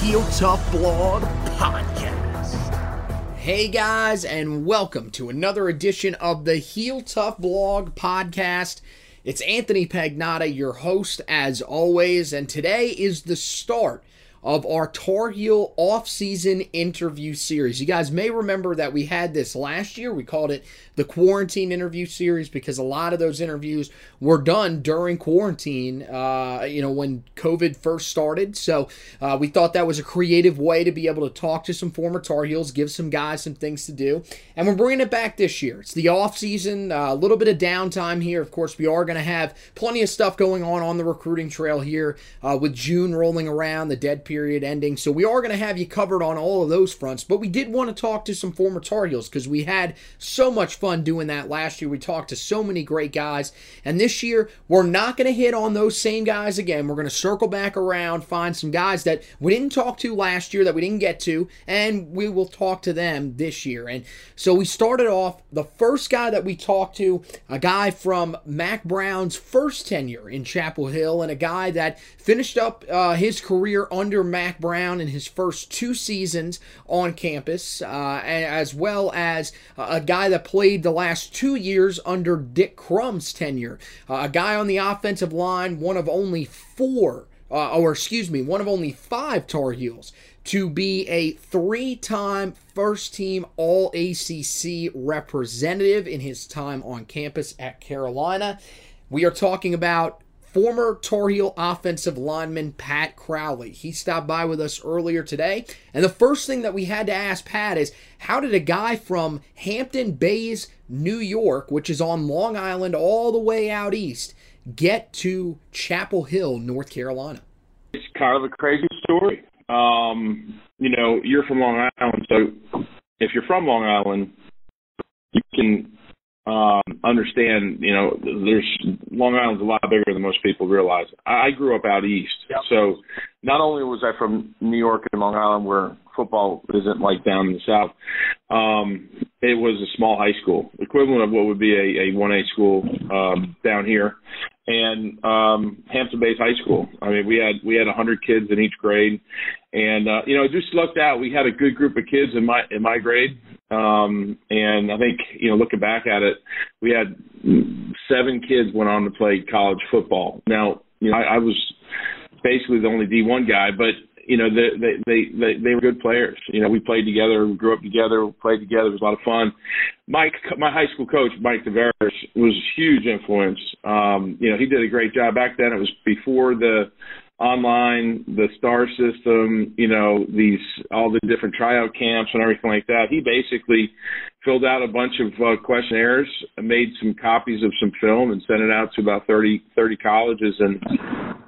Heel Tough Blog Podcast. Hey guys, and welcome to another edition of the Heel Tough Blog Podcast. It's Anthony Pagnotta, your host as always, and today is the start of our Tar Heel off-season interview series. You guys may remember that we had this last year. We called it the quarantine interview series because a lot of those interviews were done during quarantine, uh, you know, when COVID first started. So uh, we thought that was a creative way to be able to talk to some former Tar Heels, give some guys some things to do. And we're bringing it back this year. It's the off season, uh, a little bit of downtime here. Of course, we are going to have plenty of stuff going on on the recruiting trail here uh, with June rolling around, the dead period ending. So we are going to have you covered on all of those fronts. But we did want to talk to some former Tar Heels because we had so much fun doing that last year. We talked to so many great guys. And this year, we're not going to hit on those same guys again. We're going to circle back around, find some guys that we didn't talk to last year that we didn't get to, and we will talk to them this year. And so we started off the first guy that we talked to, a guy from Mack Brown's first tenure in Chapel Hill, and a guy that finished up uh, his career under Mack Brown in his first two seasons on campus, uh, as well as a guy that played the last two years under Dick Crum's tenure. Uh, a guy on the offensive line, one of only four, uh, or excuse me, one of only five Tar Heels to be a three time first team All ACC representative in his time on campus at Carolina. We are talking about former Tar Heel offensive lineman Pat Crowley. He stopped by with us earlier today. And the first thing that we had to ask Pat is how did a guy from Hampton Bays, New York, which is on Long Island all the way out east, get to Chapel Hill, North Carolina? It's kind of a crazy story. Um, you know, you're from Long Island, so if you're from Long Island, you can um, understand, you know, there's Long Island's a lot bigger than most people realize. I grew up out east, Yep. so not only was I from New York and Long Island, where football isn't like down in the South, um, it was a small high school, equivalent of what would be a, a 1A school um, down here, and um, Hampton Bays High School. I mean, we had we had 100 kids in each grade, and uh, you know, it just lucked out. We had a good group of kids in my in my grade, um, and I think you know, looking back at it, we had seven kids went on to play college football. Now, you know, I, I was basically the only D1 guy, but you know, they, they they they they were good players. You know, we played together, we grew up together, played together. It was a lot of fun. Mike, my high school coach, Mike Tavares, was a huge influence. Um, you know, he did a great job back then. It was before the online, the star system, you know, these all the different tryout camps and everything like that. He basically filled out a bunch of uh, questionnaires, made some copies of some film, and sent it out to about 30, 30 colleges, and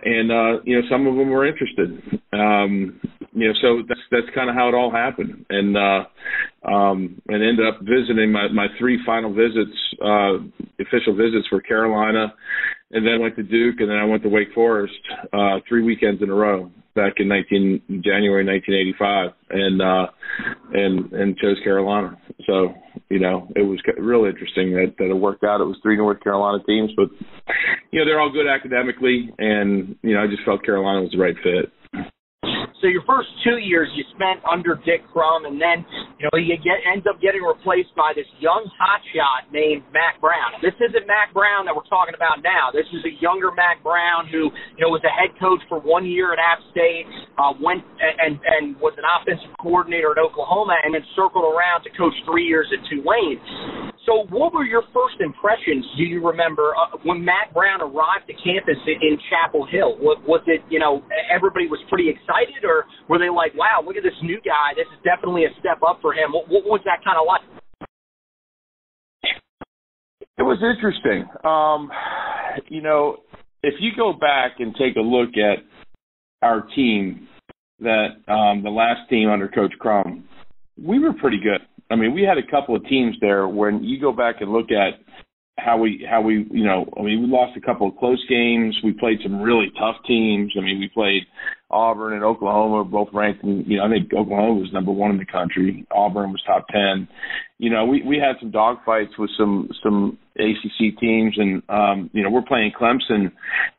and uh, you know some of them were interested. Um, you know, so that's that's kind of how it all happened, and uh, um, and ended up visiting my my three final visits, uh, official visits were Carolina, and then went to Duke, and then I went to Wake Forest uh, three weekends in a row back in 19 January 1985, and uh, and and chose Carolina. So you know it was really interesting that that it worked out. It was three North Carolina teams, but you know they're all good academically, and you know I just felt Carolina was the right fit. So your first two years you spent under Dick Crum, and then you know he get, ends up getting replaced by this young hotshot named Mack Brown. This isn't Mack Brown that we're talking about now. This is a younger Mack Brown who you know was a head coach for one year at App State, uh, went and and was an offensive coordinator at Oklahoma, and then circled around to coach three years at Tulane. So, what were your first impressions? Do you remember uh, when Mack Brown arrived to campus in, in Chapel Hill? Was, was it you know everybody was pretty excited? or were they like, wow, look at this new guy. This is definitely a step up for him. What, what was that kind of like? It was interesting. Um, you know, if you go back and take a look at our team, that um, the last team under Coach Crum, we were pretty good. I mean, we had a couple of teams there. When you go back and look at how we how we you know I mean we lost a couple of close games. We played some really tough teams. I mean we played Auburn and Oklahoma both ranked. In, you know I think Oklahoma was number one in the country. Auburn was top ten. You know we we had some dogfights with some some ACC teams, and um, you know we're playing Clemson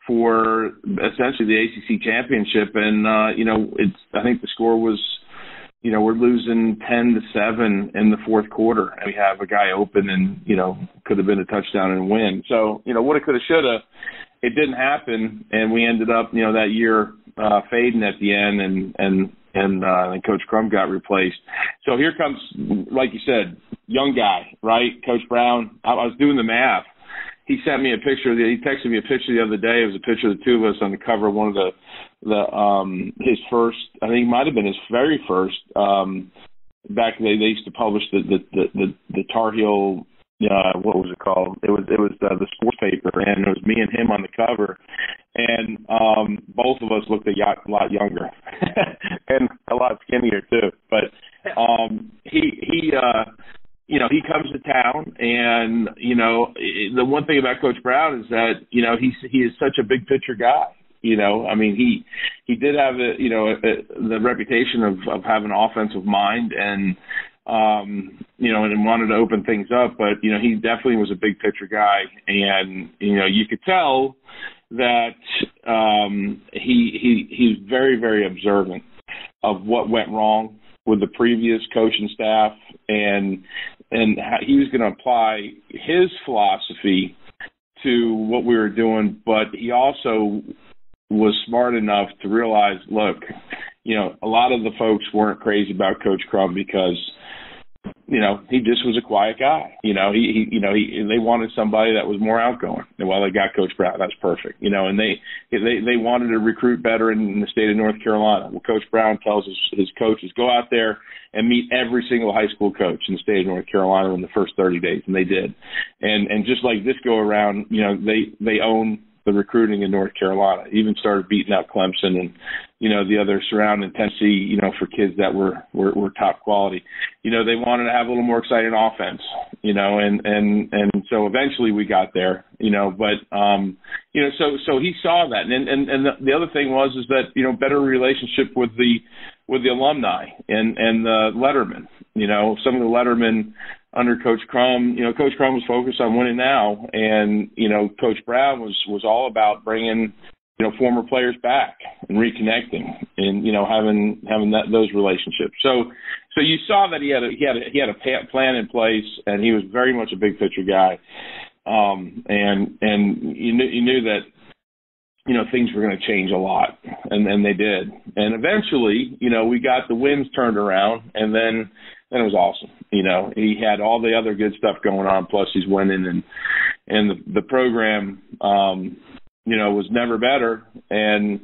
for essentially the ACC championship, and uh, you know it's I think the score was you know, we're losing 10 to 7 in the fourth quarter and we have a guy open and, you know, could have been a touchdown and win. So, you know, woulda, coulda, shoulda. It didn't happen and we ended up, you know, that year uh fading at the end and and and uh and Coach Crum got replaced. So here comes like you said, young guy, right? Coach Brown. I, I was doing the math he sent me a picture. He texted me a picture the other day. It was a picture of the two of us on the cover of one of the the um his first. I think it might have been his very first. Um, back they they used to publish the the the the, the Tar Heel. Uh, what was it called? It was it was uh, the sports paper, and it was me and him on the cover, and um both of us looked a lot younger and a lot skinnier too. But um he he uh you know, he comes to town, and you know, the one thing about Coach Brown is that you know he's he is such a big picture guy. You know, I mean, he he did have a you know a, a, the reputation of of having an offensive mind, and um, you know, and wanted to open things up. But you know, he definitely was a big picture guy, and you know, you could tell that um, he he he's very very observant of what went wrong with the previous coaching staff and and he was going to apply his philosophy to what we were doing but he also was smart enough to realize look you know a lot of the folks weren't crazy about coach Crum because you know, he just was a quiet guy. You know, he, he you know, he they wanted somebody that was more outgoing. And while they got Coach Brown, that's perfect. You know, and they they they wanted to recruit better in the state of North Carolina. Well, Coach Brown tells his his coaches go out there and meet every single high school coach in the state of North Carolina in the first 30 days, and they did. And and just like this go around, you know, they they own the recruiting in North Carolina. Even started beating out Clemson and you know the other surrounding Tennessee. You know for kids that were were, were top quality. You know they wanted to have a little more exciting offense. You know and and and so eventually we got there. You know but um you know so so he saw that and and and the, the other thing was is that you know better relationship with the with the alumni and and the lettermen. You know some of the lettermen under Coach Crum, you know, Coach Crum was focused on winning now, and you know, Coach Brown was was all about bringing you know former players back and reconnecting, and you know, having having that those relationships. So, so you saw that he had a he had a, he had a plan in place, and he was very much a big picture guy, um, and and you knew you knew that you know things were going to change a lot, and and they did. And eventually, you know, we got the winds turned around, and then then it was awesome. You know, he had all the other good stuff going on, plus he's winning, and and the, the program, um, you know, was never better. And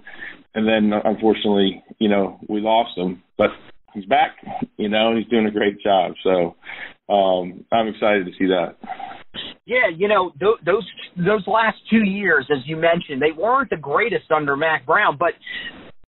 and then unfortunately, you know, we lost him, but he's back. You know, he's doing a great job. So um, I'm excited to see that. Yeah, you know th- those those last two years, as you mentioned, they weren't the greatest under Mack Brown, but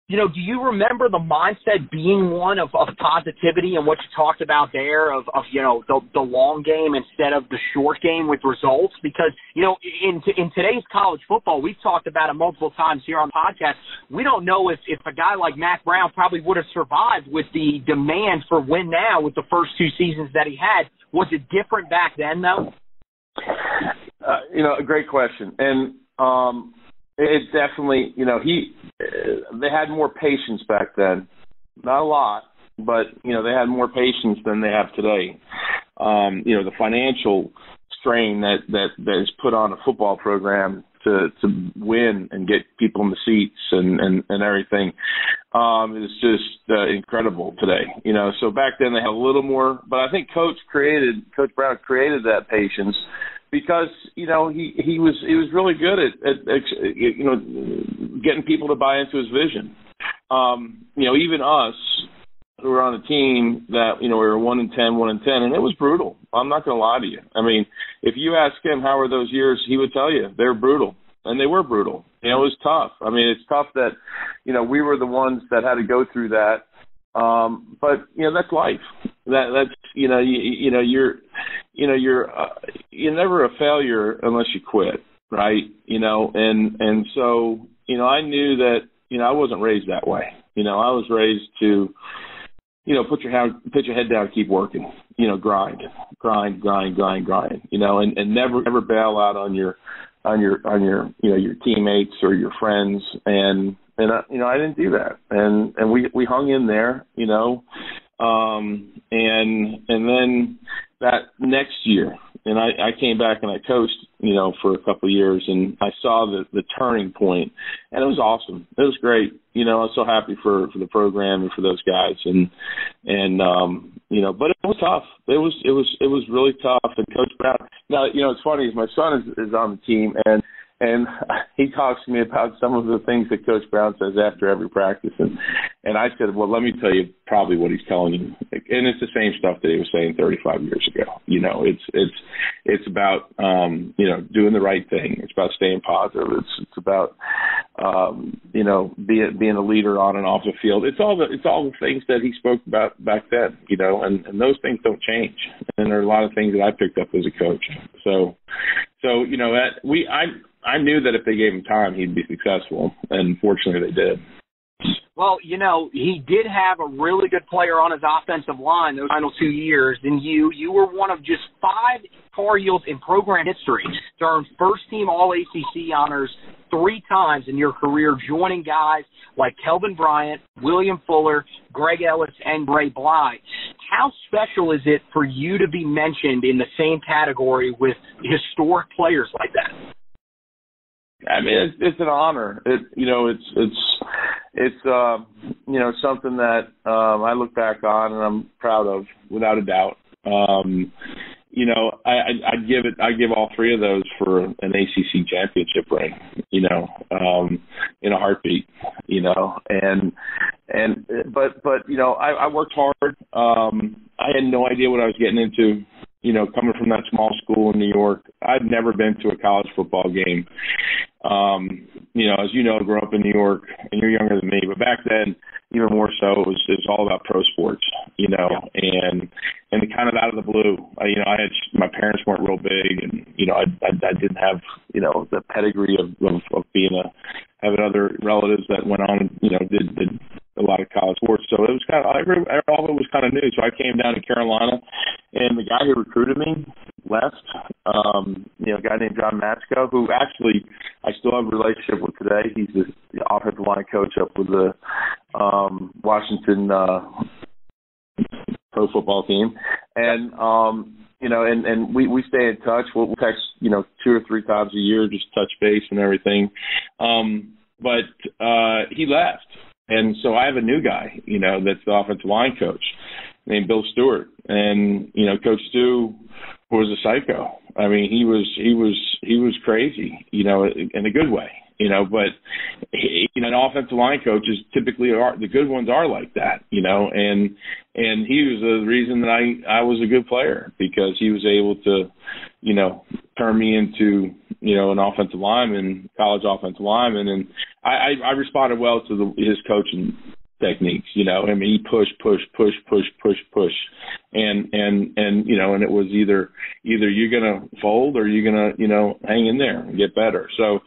you know, do you remember the mindset being one of, of positivity and what you talked about there of, of you know the, the long game instead of the short game with results? Because you know, in in today's college football, we've talked about it multiple times here on the podcast. We don't know if if a guy like Mack Brown probably would have survived with the demand for win now with the first two seasons that he had. Was it different back then, though? Uh, you know, a great question, and um, it definitely, you know, he they had more patience back then. Not a lot, but you know, they had more patience than they have today. Um, you know, the financial strain that that that is put on a football program to to win and get people in the seats and and and everything um is just uh, incredible today you know so back then they had a little more but i think coach created coach brown created that patience because you know he he was he was really good at, at, at you know getting people to buy into his vision. Um, you know, even us who were on the team that you know we were one in ten, one in ten, and it was brutal. I'm not going to lie to you. I mean, if you ask him how were those years, he would tell you they're brutal, and they were brutal. You know, it was tough. I mean, it's tough that you know we were the ones that had to go through that. Um, but you know that's life. That that's you know you you know you're you know you're uh, you're never a failure unless you quit, right? You know, and and so you know I knew that you know I wasn't raised that way. You know, I was raised to you know put your hand put your head down, keep working. You know, grind, grind, grind, grind, grind. You know, and and never ever bail out on your on your on your you know your teammates or your friends and and I, you know I didn't do that and and we we hung in there you know um and and then that next year and I, I came back and I coached, you know, for a couple of years and I saw the the turning point and it was awesome. It was great. You know, I was so happy for for the program and for those guys and and um you know, but it was tough. It was it was it was really tough and Coach Brown now, you know, it's funny is my son is is on the team and and he talks to me about some of the things that Coach Brown says after every practice, and and I said, well, let me tell you probably what he's telling you, and it's the same stuff that he was saying 35 years ago. You know, it's it's it's about um, you know doing the right thing. It's about staying positive. It's it's about um, you know being being a leader on and off the field. It's all the it's all the things that he spoke about back then. You know, and and those things don't change. And there are a lot of things that I picked up as a coach. So so you know that we I I knew that if they gave him time, he'd be successful, and fortunately, they did. Well, you know, he did have a really good player on his offensive line those final two years. And you, you were one of just five Tar Heels in program history to earn first team All ACC honors three times in your career, joining guys like Kelvin Bryant, William Fuller, Greg Ellis, and Dre' Bly. How special is it for you to be mentioned in the same category with historic players like that? I mean, it's, it's an honor. It, you know, it's it's it's uh, you know something that um, I look back on and I'm proud of, without a doubt. Um, you know, I, I I'd give it. I give all three of those for an ACC championship ring. You know, um, in a heartbeat. You know, and and but but you know, I, I worked hard. Um, I had no idea what I was getting into you know, coming from that small school in New York, I'd never been to a college football game. Um, you know, as you know, I grew up in New York, and you're younger than me, but back then, even more so, it was it was all about pro sports, you know, and and kind of out of the blue, I, you know, I had my parents weren't real big, and you know, I I, I didn't have you know the pedigree of, of of being a having other relatives that went on, you know, did did a lot of college sports. So it was kind of all of it was kind of new. So I came down to Carolina, and the guy who recruited me left. Um, you know, a guy named John Matsko, who actually I still have a relationship with today. He's the, the offensive line coach up with the um, Washington uh, pro football team, and um, you know, and and we we stay in touch. We'll, we'll text, you know, two or three times a year, just touch base and everything. Um, but uh, he left, and so I have a new guy, you know, that's the offensive line coach named Bill Stewart, and you know, Coach Stu was a psycho. I mean, he was he was he was crazy, you know, in a good way you know, but he, you know, an offensive line coaches typically are the good ones are like that, you know, and and he was the reason that I I was a good player because he was able to, you know, turn me into you know an offensive lineman, college offensive lineman, and I I, I responded well to the, his coaching techniques. You know, I mean, he push, push, push, push, push, push, and and and you know, and it was either either you're gonna fold or you're gonna you know hang in there and get better. So,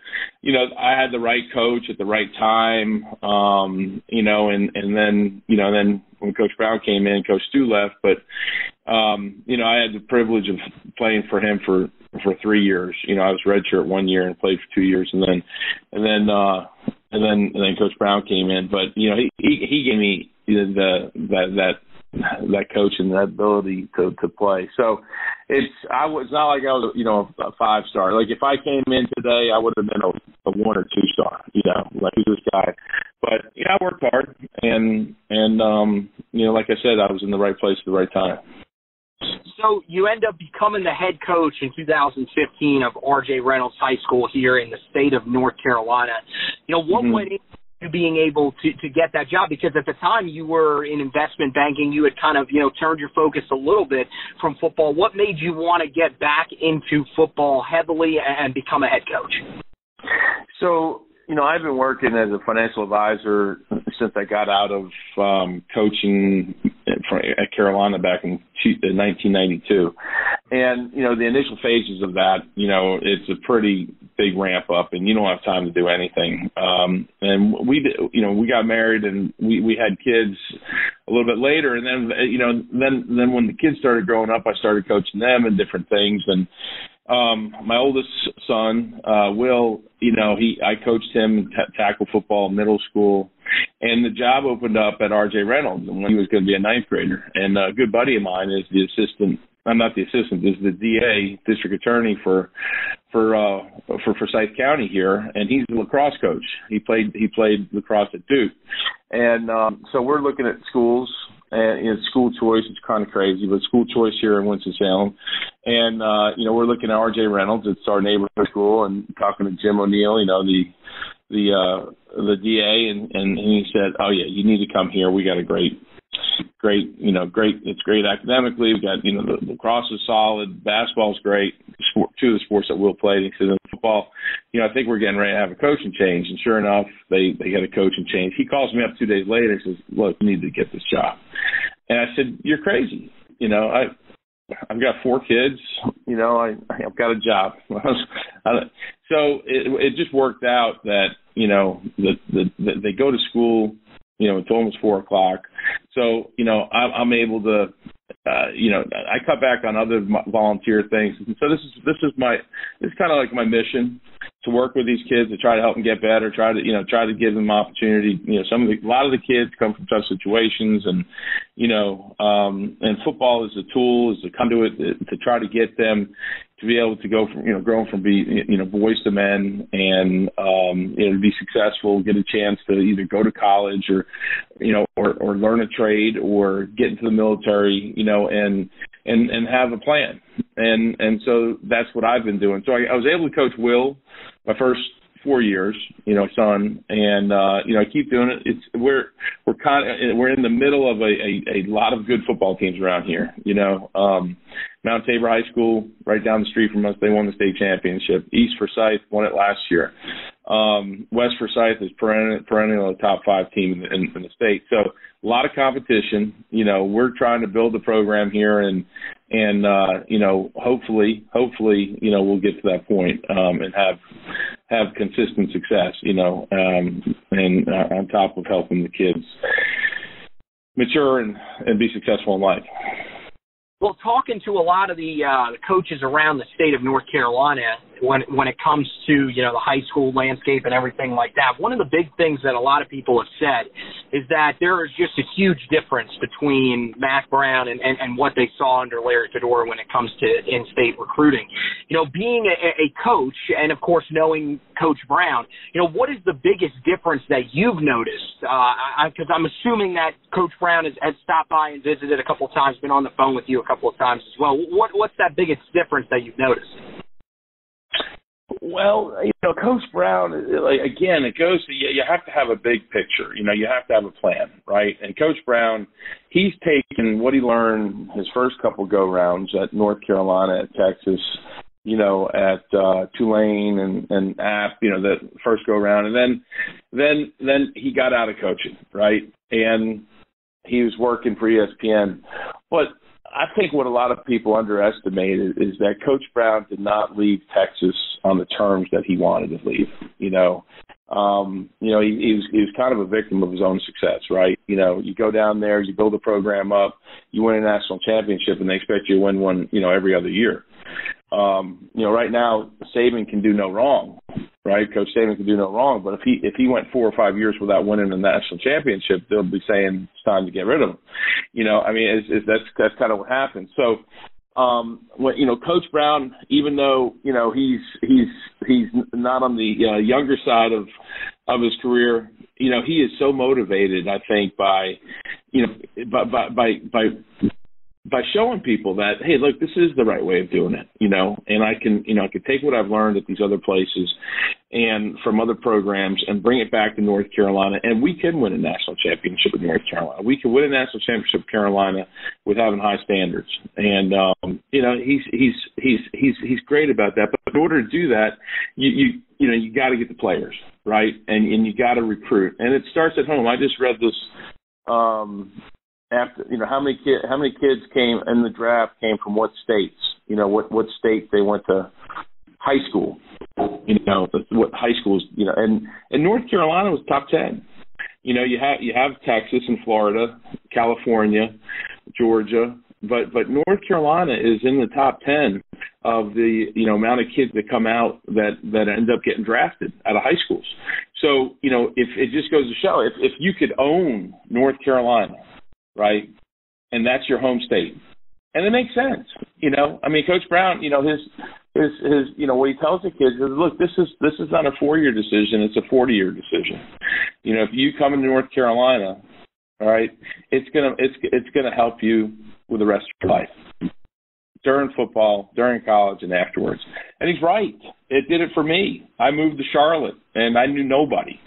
you know, I had the right coach at the right time. Um, you know, and and then you know then when Coach Brown came in, Coach Stu left, but um, you know, I had the privilege of playing for him for for three years. You know, I was redshirt one year and played for two years, and then and then uh, and then and then Coach Brown came in. But you know, he he, he gave me the that that that coach and that ability to to play. So it's I was not like I was you know a five star. Like if I came in today, I would have been a, a one or two star. You know, like who's this guy? But yeah, I worked hard and and um you know like I said, I was in the right place at the right time. So you end up becoming the head coach in 2015 of R.J. Reynolds High School here in the state of North Carolina. You know, what mm-hmm. went into being able to to get that job? Because at the time you were in investment banking, you had kind of you know turned your focus a little bit from football. What made you want to get back into football heavily and become a head coach? So you know, I've been working as a financial advisor since I got out of um, coaching at Carolina back in 1992. And, you know, the initial phases of that, you know, it's a pretty big ramp up and you don't have time to do anything. Um, and we, you know, we got married and we, we had kids a little bit later. And then, you know, then, then when the kids started growing up, I started coaching them and different things. And, um, my oldest son, uh, Will, you know, he I coached him t- tackle football in middle school, and the job opened up at R.J. Reynolds, and when he was going to be a ninth grader, and a good buddy of mine is the assistant. I'm not the assistant. Is the DA, district attorney for for uh for Forsyth County here, and he's a lacrosse coach. He played he played lacrosse at Duke, and um, so we're looking at schools and know, school choice is kind of crazy, but school choice here in Winston Salem, and uh, you know we're looking at R.J. Reynolds. It's our neighborhood school, and talking to Jim O'Neill, you know the the uh, the DA, and and he said, oh yeah, you need to come here. We got a great great, you know, great. It's great academically. We've got, you know, the lacrosse is solid. Basketball's great. Sport, two of the sports that we'll play, said, football, you know, I think we're getting ready to have a coaching change. And sure enough, they they got a coaching change. He calls me up two days later and says, look, you need to get this job. And I said, you're crazy. You know, I I've got four kids. You know, I I've got a job. so it it just worked out that you know the the, the they go to school you know, it's almost four o'clock. So, you know, I'm, I'm able to, uh, you know, I cut back on other volunteer things. And so this is, this is my, it's kind of like my mission to work with these kids to try to help them get better, try to, you know, try to give them opportunity. You know, some of the, a lot of the kids come from tough situations and, you know, um, and football is a tool, is a conduit to, it to try to get them, to be able to go from you know growing from be you know boys to men and um you know be successful get a chance to either go to college or you know or or learn a trade or get into the military you know and and and have a plan. And and so that's what I've been doing. So I, I was able to coach Will my first four years, you know, son, and uh, you know, I keep doing it. It's we're we're kind of we're in the middle of a, a a lot of good football teams around here. You know, um, Mount Tabor High School, right down the street from us, they won the state championship. East Forsyth won it last year. Um, West Forsyth is perennial, perennial top five team in the, in, in the state. So a lot of competition. You know, we're trying to build the program here, and and uh, you know, hopefully, hopefully, you know, we'll get to that point um, and have have consistent success. You know, um, and uh, on top of helping the kids mature and and be successful in life. Well, talking to a lot of the uh, coaches around the state of North Carolina, when when it comes to you know the high school landscape and everything like that. One of the big things that a lot of people have said is that there is just a huge difference between Mack Brown and, and, and what they saw under Larry Fedora when it comes to in-state recruiting. You know, being a, a coach and of course knowing Coach Brown, you know, what is the biggest difference that you've noticed? Because uh, I'm assuming that Coach Brown has, has stopped by and visited a couple of times, been on the phone with you a couple of times as well. What what's that biggest difference that you've noticed? Well, you know, Coach Brown, like again, it goes to you, you have to have a big picture. You know, you have to have a plan, right? And Coach Brown, he's taken what he learned his first couple go rounds at North Carolina, at Texas, you know, at uh Tulane and and App, you know, the first go round, and then then then he got out of coaching, right? And he was working for ESPN, but I think what a lot of people underestimate is, is that Coach Brown did not leave Texas on the terms that he wanted to leave. You know, um, you know, he, he was he was kind of a victim of his own success, right? You know, you go down there, you build a program up, you win a national championship, and they expect you to win one, you know, every other year. Um, you know, right now Saban can do no wrong, right? Coach Saban can do no wrong. But if he if he went four or five years without winning a national championship, they'll be saying it's time to get rid of him. You know, I mean, it's, it's, that's that's kind of what happens. So, um, what you know, Coach Brown, even though you know he's he's he's not on the uh, younger side of of his career, you know, he is so motivated. I think by you know by by by, by by showing people that hey look this is the right way of doing it you know and i can you know i can take what i've learned at these other places and from other programs and bring it back to north carolina. And we can win a national championship in north carolina. We can win a national championship in carolina with having high standards. And um you know he's he's he's he's he's great about that. But in order to do that you you you know you got to get the players right? And and you got to recruit. And it starts at home. I just read this um after you know how many kids how many kids came in the draft came from what states? You know what what state they went to high school? You know what high schools you know and and North Carolina was top 10 you know you have you have Texas and Florida California Georgia but but North Carolina is in the top 10 of the you know amount of kids that come out that that end up getting drafted out of high schools. So you know if it just goes to show if if you could own North Carolina right? And that's your home state. And it makes sense, you know. I mean, Coach Brown, you know, his his his you know what he tells the kids is, look, this is this is not a four year decision; it's a forty year decision. You know, if you come into North Carolina, all right, it's gonna it's it's gonna help you with the rest of your life during football, during college, and afterwards. And he's right. It did it for me. I moved to Charlotte, and I knew nobody,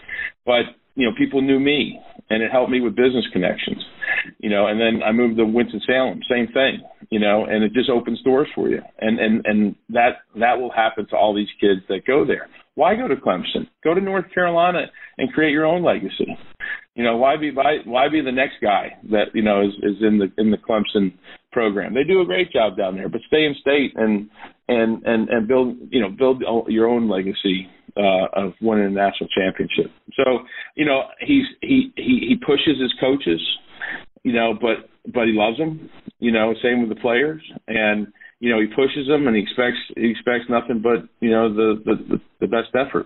but you know, people knew me, and it helped me with business connections you know, and then I moved to Winston Salem, same thing, you know, and it just opens doors for you, and and and that that will happen to all these kids that go there. Why go to Clemson? Go to North Carolina and create your own legacy. You know, why be why why be the next guy that you know is is in the in the Clemson program? They do a great job down there, but stay in state and and and and build you know build your own legacy uh, of winning a national championship. So you know he's he he he pushes his coaches you know, but but he loves them. You know, same with the players, and you know he pushes them, and he expects he expects nothing but you know the the, the best effort.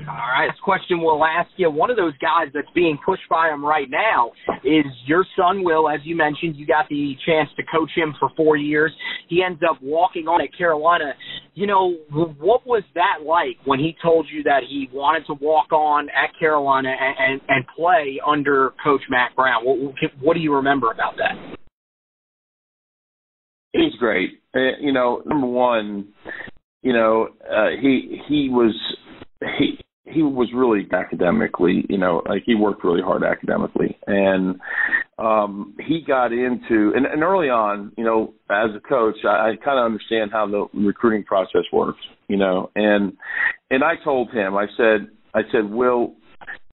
All right, this question we'll ask you. One of those guys that's being pushed by him right now is your son, Will. As you mentioned, you got the chance to coach him for four years. He ends up walking on at Carolina. You know, what was that like when he told you that he wanted to walk on at Carolina and, and, and play under Coach Mack Brown? What, what do you remember about that? He's great. Uh, you know, number one, you know, uh, he he was he he was really academically, you know, like he worked really hard academically, and um, he got into and, and early on, you know, as a coach, I, I kind of understand how the recruiting process works, you know, and and I told him, I said, I said, Will,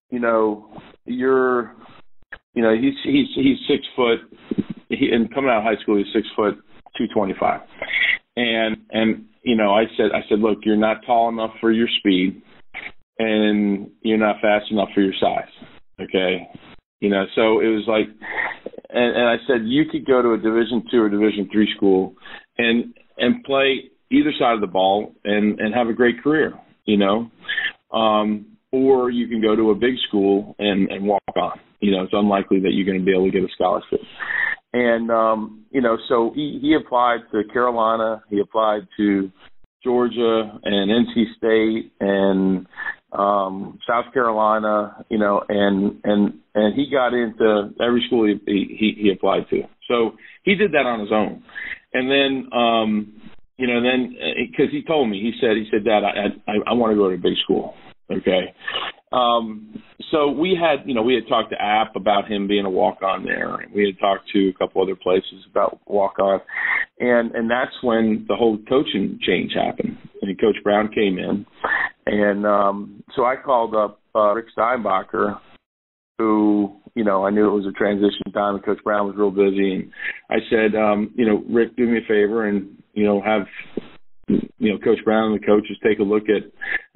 you know, you're, you know, he's he's he's six foot, he, and coming out of high school, he's six foot two twenty five, and and you know, I said, I said, look, you're not tall enough for your speed and you're not fast enough for your size. Okay. You know, so it was like, and, and I said you could go to a Division two or Division three school and and play either side of the ball and and have a great career, you know. Um, or you can go to a big school and and walk on. You know, it's unlikely that you're going to be able to get a scholarship. And um, you know, so he he applied to Carolina, he applied to Georgia and NC State and um South Carolina, you know, and and and he got into every school he he, he applied to. So he did that on his own. And then um you know, then because uh, he told me, he said, he said, Dad, I I, I want to go to a big school. Okay. Um, so we had, you know, we had talked to App about him being a walk on there, and we had talked to a couple other places about walk on, and and that's when the whole coaching change happened. And Coach Brown came in, and um, so I called up uh, Rick Steinbacher, who you know I knew it was a transition time, and Coach Brown was real busy, and I said, um, you know, Rick, do me a favor and you know have you know, Coach Brown and the coaches take a look at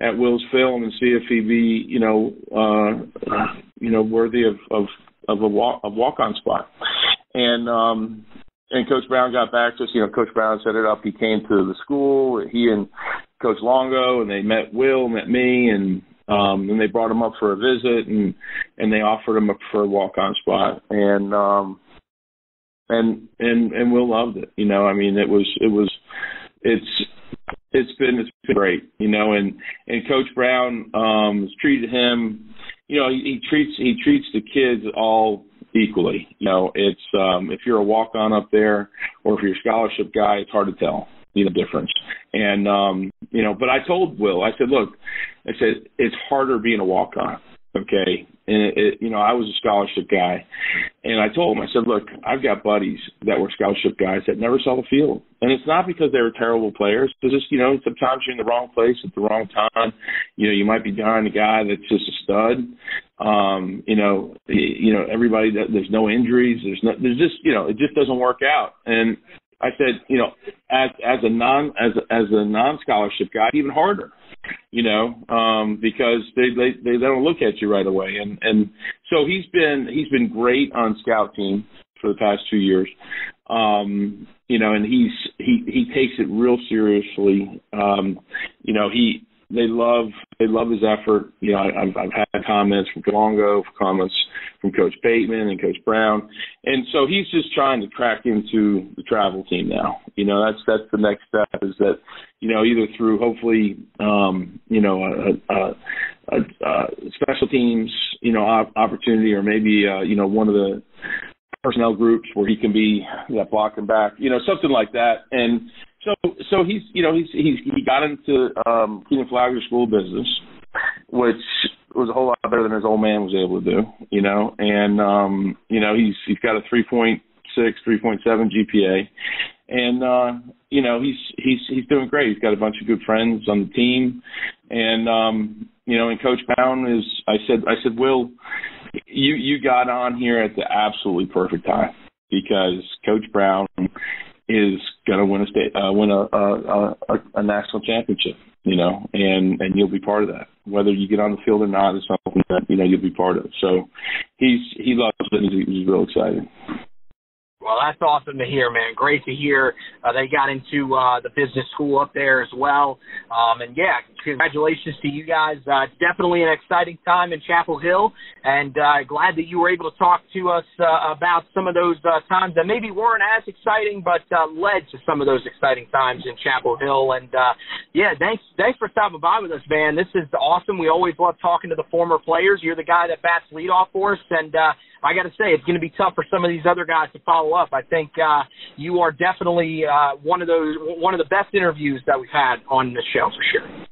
at Will's film and see if he be, you know, uh, you know, worthy of of of a walk a walk on spot. And um, and Coach Brown got back to us. You know, Coach Brown set it up. He came to the school. He and Coach Longo, and they met Will, met me, and um, and they brought him up for a visit, and and they offered him a preferred walk on spot. And um, and and and Will loved it. You know, I mean, it was it was it's it's been it's been great, you know, and and Coach Brown um has treated him, you know, he, he treats he treats the kids all equally. You know, it's um if you're a walk on up there or if you're a scholarship guy, it's hard to tell the difference. And um, you know, but I told Will, I said, look, I said it's harder being a walk on. Okay, and it, it, you know, I was a scholarship guy, and I told him, I said, look, I've got buddies that were scholarship guys that never saw the field, and it's not because they were terrible players. It's just, you know, sometimes you're in the wrong place at the wrong time. You know, you might be behind a guy that's just a stud. Um, you know, you know, everybody that there's no injuries. There's no, there's just, you know, it just doesn't work out. And I said, you know, as as a non as as a non scholarship guy, even harder you know, um, because they, they they don't look at you right away. And and so he's been he's been great on scout team for the past two years. Um, you know, and he's he he takes it real seriously. Um, you know, he they love they love his effort. You know, I, I've, I've had comments from Longo, comments from Coach Bateman and Coach Brown, and so he's just trying to crack into the travel team now. You know, that's that's the next step is that you know either through hopefully um, you know a, a, a, a special teams you know opportunity or maybe uh, you know one of the personnel groups where he can be that blocking back, you know, something like that. And so so he's you know he's he's he got into um Kenan Flagler school business, which was a whole lot better than his old man was able to do, you know. And um, you know, he's he's got a three point six, three point seven GPA. And uh, you know, he's he's he's doing great. He's got a bunch of good friends on the team. And um, you know, and Coach Brown is I said I said, Will, you you got on here at the absolutely perfect time because Coach Brown is going to win a state, uh, win a, a, a, a national championship, you know, and and you'll be part of that. Whether you get on the field or not is something that you know you'll be part of. So he's he loves it. He's, he's real excited. Well, that's awesome to hear, man. Great to hear uh, they got into uh, the business school up there as well. Um, and yeah, congratulations to you guys. Uh, definitely an exciting time in Chapel Hill, and uh, glad that you were able to talk to us uh, about some of those uh, times that maybe weren't as exciting, but uh, led to some of those exciting times in Chapel Hill. And uh, yeah, thanks, thanks for stopping by with us, man. This is awesome. We always love talking to the former players. You're the guy that bats leadoff for us, and uh, I got to say, it's going to be tough for some of these other guys to follow up. I think uh, you are definitely uh, one of those one of the best interviews that we've had on this show for sure.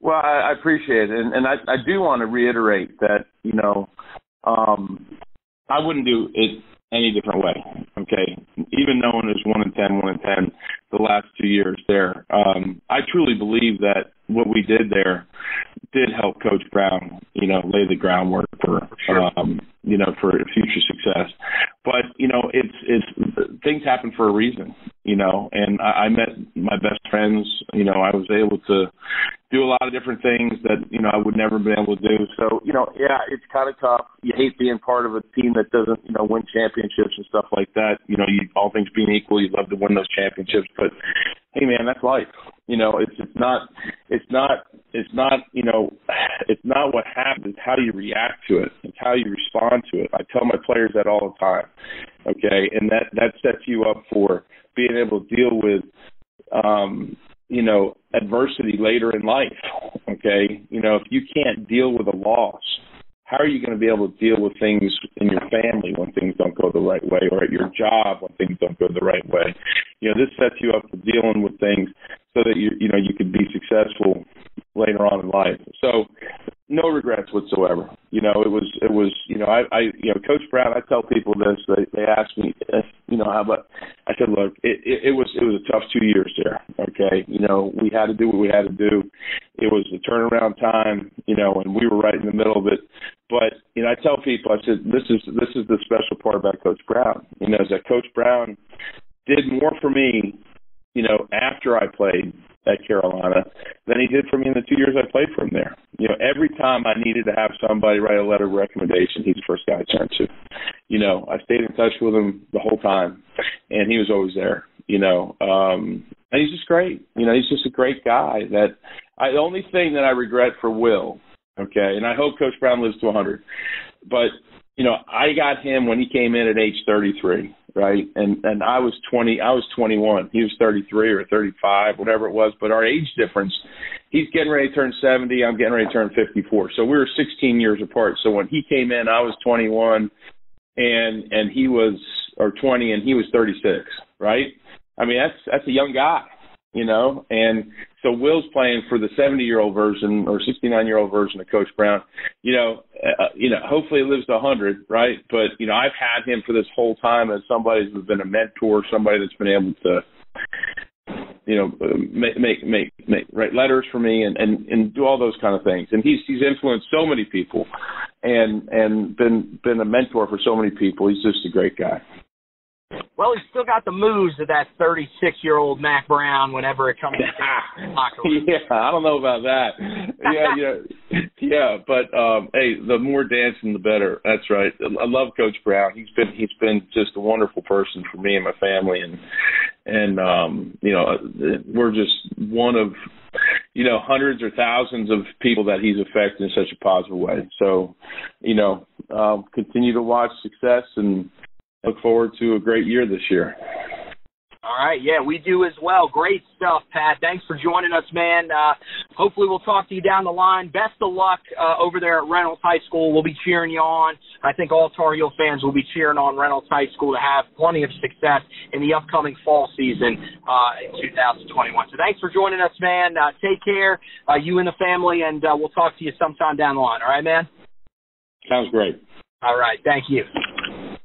Well, I, I appreciate it, and, and I, I do want to reiterate that you know um, I wouldn't do it any different way. Okay, even knowing it's one in ten, one in ten, the last two years there, um, I truly believe that what we did there did help Coach Brown, you know, lay the groundwork for, um, you know, for future success. But you know, it's it's things happen for a reason, you know. And I, I met my best friends. You know, I was able to do a lot of different things that you know I would never been able to do. So you know, yeah, it's kind of tough. You hate being part of a team that doesn't you know win championships and stuff like that. You know, you all things being equal, you'd love to win those championships, but hey man, that's life. You know, it's it's not it's not it's not you know it's not what happens. How you react to it. It's how you respond to it. I tell my players that all the time. Okay, and that that sets you up for being able to deal with um, you know adversity later in life. Okay, you know if you can't deal with a loss how are you going to be able to deal with things in your family when things don't go the right way or at your job when things don't go the right way? You know this sets you up for dealing with things so that you you know you can be successful later on in life. So no regrets whatsoever. You know it was it was you know i i you know coach brown i tell people this they they ask me you know how about i said look it, it it was it was a tough two years there okay? You know we had to do what we had to do. It was a turnaround time you know and we were right in the middle of it. But you know, I tell people, I said, this is this is the special part about Coach Brown. You know, is that Coach Brown did more for me, you know, after I played at Carolina than he did for me in the two years I played for him there. You know, every time I needed to have somebody write a letter of recommendation, he's the first guy I turned to. You know, I stayed in touch with him the whole time, and he was always there. You know, um, and he's just great. You know, he's just a great guy. That I, the only thing that I regret for Will Okay, and I hope Coach Brown lives to 100. But you know, I got him when he came in at age 33, right? And and I was 20, I was 21. He was 33 or 35, whatever it was. But our age difference, he's getting ready to turn 70. I'm getting ready to turn 54. So we were 16 years apart. So when he came in, I was 21, and and he was or 20, and he was 36, right? I mean, that's that's a young guy, you know. And so Will's playing for the 70 year old version or 69 year old version of Coach Brown. You know, uh, you know, hopefully he lives to 100, right? But you know, I've had him for this whole time as somebody who's been a mentor, somebody that's been able to, you know, make make make, make write letters for me and and and do all those kind of things. And he's he's influenced so many people, and and been been a mentor for so many people. He's just a great guy. Well, he's still got the moves of that 36 year old Mack Brown whenever it comes to. Yeah, I don't know about that. Yeah, yeah, yeah. But um, hey, the more dancing, the better. That's right. I love Coach Brown. He's been he's been just a wonderful person for me and my family, and and um, you know we're just one of you know hundreds or thousands of people that he's affected in such a positive way. So you know um, continue to watch success and look forward to a great year this year. All right, yeah, we do as well. Great stuff, Pat. Thanks for joining us, man. Uh, hopefully, we'll talk to you down the line. Best of luck uh, over there at Reynolds High School. We'll be cheering you on. I think all Tar Heel fans will be cheering on Reynolds High School to have plenty of success in the upcoming fall season uh, in 2021. So, thanks for joining us, man. Uh, take care, uh, you and the family, and uh, we'll talk to you sometime down the line. All right, man. Sounds great. All right, thank you.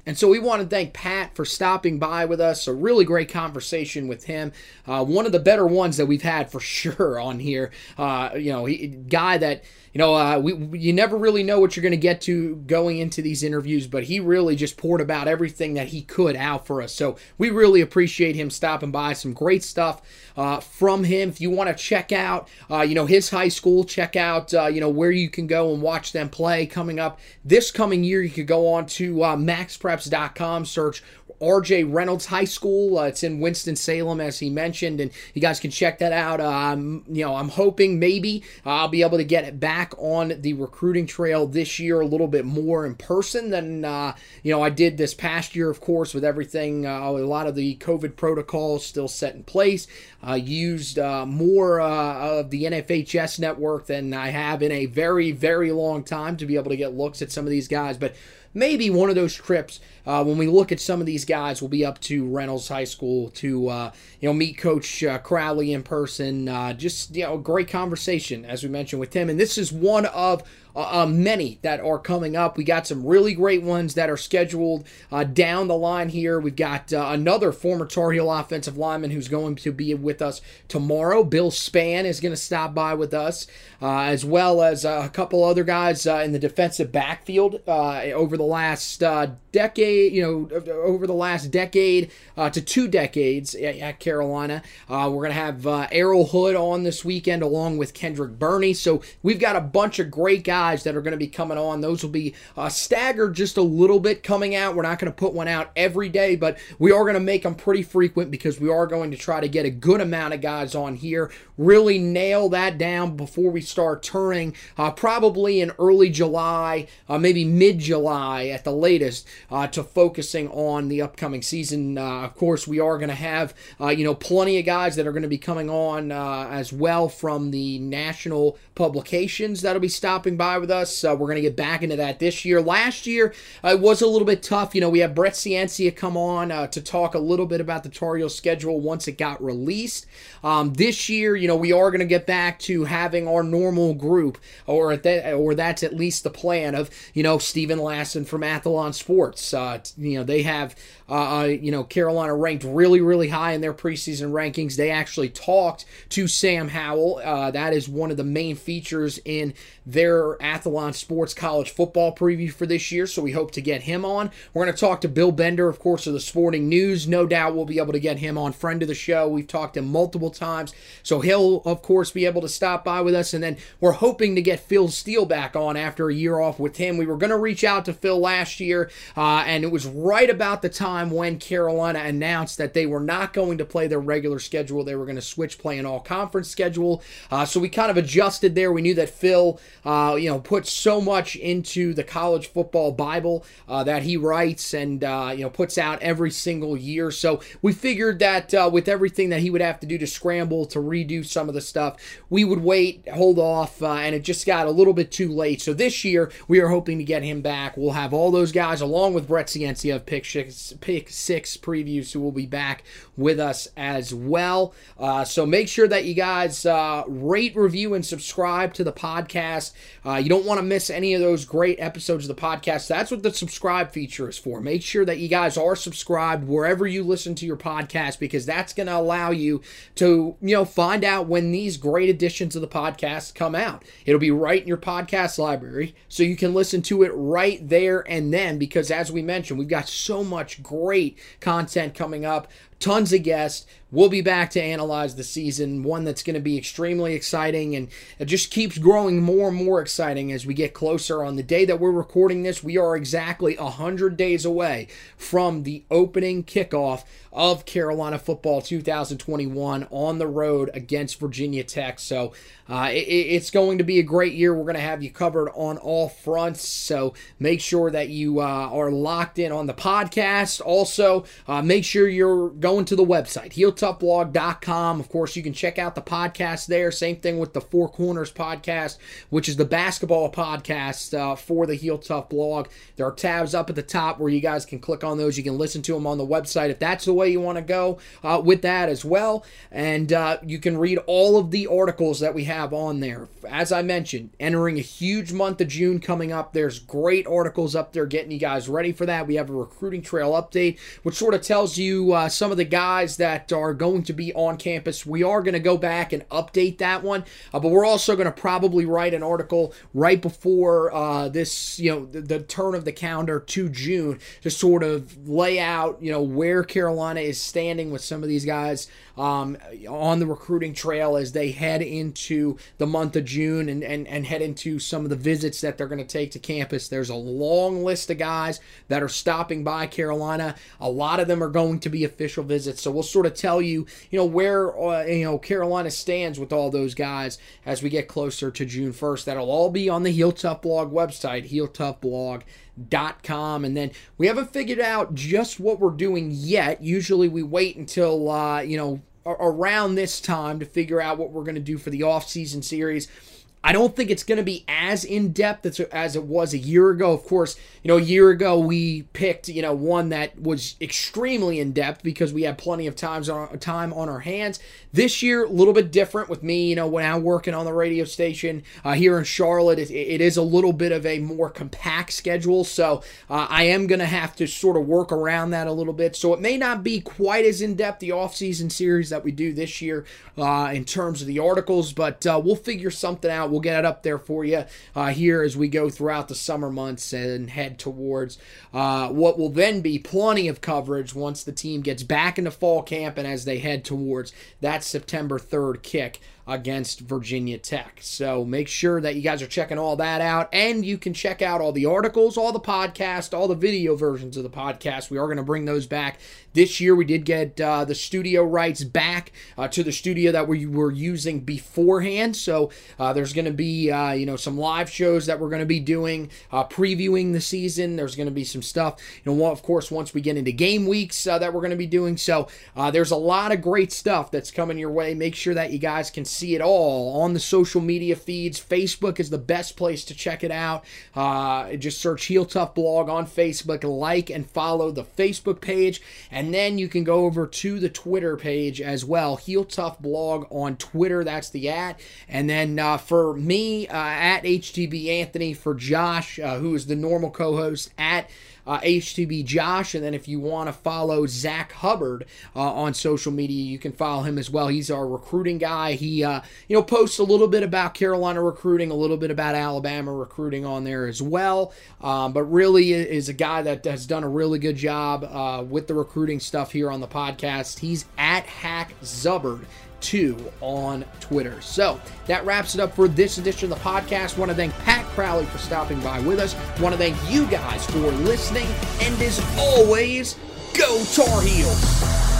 And so we want to thank Pat for stopping by with us. A really great conversation with him. Uh, one of the better ones that we've had for sure on here. Uh, you know, he, guy that you know, uh, we you never really know what you're going to get to going into these interviews, but he really just poured about everything that he could out for us. So we really appreciate him stopping by. Some great stuff uh, from him. If you want to check out, uh, you know, his high school, check out, uh, you know, where you can go and watch them play coming up this coming year. You could go on to uh, maxpreps.com, search RJ Reynolds High School. Uh, it's in Winston Salem, as he mentioned, and you guys can check that out. Um, you know, I'm hoping maybe I'll be able to get it back on the recruiting trail this year a little bit more in person than uh, you know I did this past year. Of course, with everything, uh, a lot of the COVID protocols still set in place. Uh, used uh, more uh, of the NFHS network than I have in a very, very long time to be able to get looks at some of these guys, but maybe one of those trips uh, when we look at some of these guys will be up to Reynolds High School to uh, you know meet Coach uh, Crowley in person. Uh, just you know, great conversation as we mentioned with him, and this is one of uh, uh, many that are coming up. We got some really great ones that are scheduled uh, down the line here. We've got uh, another former Tar Heel offensive lineman who's going to be with us tomorrow. Bill Span is going to stop by with us, uh, as well as a couple other guys uh, in the defensive backfield over the last uh, decade, you know, over the last decade uh, to two decades at, at Carolina. Uh, we're going to have uh, Errol Hood on this weekend along with Kendrick Burney. So we've got a bunch of great guys that are going to be coming on. Those will be uh, staggered just a little bit coming out. We're not going to put one out every day, but we are going to make them pretty frequent because we are going to try to get a good amount of guys on here. Really nail that down before we start turning, uh, probably in early July, uh, maybe mid July at the latest, uh, to focusing on the upcoming season. Uh, of course, we are going to have uh, you know plenty of guys that are going to be coming on as well from the national publications that'll be stopping by with us. we're going to get back into that this year. Last year it was a little bit tough. You know, we had Brett Ciancia come on to talk a little bit about the Tar schedule once it got released. Um, this year, you know, we are going to get back to having our normal group, or that, or that's at least the plan of you know Steven Lassan from Athlon Sports. Uh, you know, they have uh, uh, you know Carolina ranked really really high in their preseason rankings. They actually talked to Sam Howell. Uh, that is one of the main features in their Athlon Sports college football preview for this year. So we hope to get him on. We're going to talk to Bill Bender, of course, of the Sporting News. No doubt we'll be able to get him on. Friend of the show. We've talked to him multiple times. So he'll, of course, be able to stop by with us. And then we're hoping to get Phil Steele back on after a year off with him. We were going to reach out to Phil last year, uh, and it was right about the time when Carolina announced that they were not going to play their regular schedule. They were going to switch play an all conference schedule. Uh, so we kind of adjusted there. We knew that Phil, uh, you know, put so much into the college football Bible uh, that he writes and, uh, you know, puts out every single year. So we figured that uh, with everything that he would have to do to scramble to redo some of the stuff, we would wait, hold off, uh, and it just got a little bit too late. So this year, we are hoping to get him back. We'll have all those guys along with Brett Ciancia of Pick Six, Pick Six previews who will be back with us as well. Uh, so make sure that you guys uh, rate, review, and subscribe to the podcast. Uh, you don't want to miss any of those great episodes of the podcast. That's what the subscribe feature is for. Make sure that you guys are subscribed wherever you listen to your podcast because that's going to allow you to, you know, find out when these great editions of the podcast come out. It'll be right in your podcast library so you can listen to it right there and then because as we mentioned, we've got so much great content coming up tons of guests. We'll be back to analyze the season, one that's going to be extremely exciting and it just keeps growing more and more exciting as we get closer. On the day that we're recording this, we are exactly 100 days away from the opening kickoff of Carolina football 2021 on the road against Virginia Tech. So uh, it, it's going to be a great year. We're going to have you covered on all fronts. So make sure that you uh, are locked in on the podcast. Also, uh, make sure you're going to the website, heeltoughblog.com. Of course, you can check out the podcast there. Same thing with the Four Corners podcast, which is the basketball podcast uh, for the Heel Tough blog. There are tabs up at the top where you guys can click on those. You can listen to them on the website if that's the way you want to go uh, with that as well. And uh, you can read all of the articles that we have on there. As I mentioned, entering a huge month of June coming up. There's great articles up there getting you guys ready for that. We have a recruiting trail update, which sort of tells you uh, some of the guys that are going to be on campus. We are going to go back and update that one, uh, but we're also going to probably write an article right before uh, this, you know, the, the, turn of the calendar to June to sort of lay out, you know, where Carolina is standing with some of these guys um, on the recruiting trail as they head into the month of June and, and, and head into some of the visits that they're going to take to campus. There's a long list of guys that are stopping by Carolina. A lot of them are going to be official visits. So we'll sort of tell you, you know, where, uh, you know, Carolina stands with all those guys as we get closer to June 1st. That'll all be on the Heel Tough Blog website, heeltoughblog.com. And then we haven't figured out just what we're doing yet. Usually we wait until, uh, you know, around this time to figure out what we're going to do for the off-season series. I don't think it's going to be as in depth as, as it was a year ago. Of course, you know, a year ago we picked, you know, one that was extremely in depth because we had plenty of times on time on our hands. This year, a little bit different with me, you know, when I'm working on the radio station uh, here in Charlotte. It, it is a little bit of a more compact schedule, so uh, I am going to have to sort of work around that a little bit. So it may not be quite as in depth the off-season series that we do this year uh, in terms of the articles, but uh, we'll figure something out We'll get it up there for you uh, here as we go throughout the summer months and head towards uh, what will then be plenty of coverage once the team gets back into fall camp and as they head towards that September 3rd kick against Virginia Tech. So make sure that you guys are checking all that out. And you can check out all the articles, all the podcasts, all the video versions of the podcast. We are going to bring those back. This year, we did get uh, the studio rights back uh, to the studio that we were using beforehand. So uh, there's going to be, uh, you know, some live shows that we're going to be doing, uh, previewing the season. There's going to be some stuff, you know, of course, once we get into game weeks uh, that we're going to be doing. So there's a lot of great stuff that's coming your way. Make sure that you guys can see it all on the social media feeds. Facebook is the best place to check it out. Uh, just search Heel Tough Blog on Facebook, like and follow the Facebook page, and then you can go over to the Twitter page as well. Heel Tough Blog on Twitter, that's the at. And then uh, for me, uh, at HTB Anthony, for Josh, uh, who is the normal co host, at uh, HTB Josh. And then if you want to follow Zach Hubbard uh, on social media, you can follow him as well. He's our recruiting guy. He, uh, you know, posts a little bit about Carolina recruiting, a little bit about Alabama recruiting on there as well. Um, but really is a guy that has done a really good job uh, with the recruiting stuff here on the podcast. He's at Hack Zubbard 2 on Twitter. So that wraps it up for this edition of the podcast. Want to thank Pat Crowley for stopping by with us. Want to thank you guys for listening. And as always, go Tar Heels!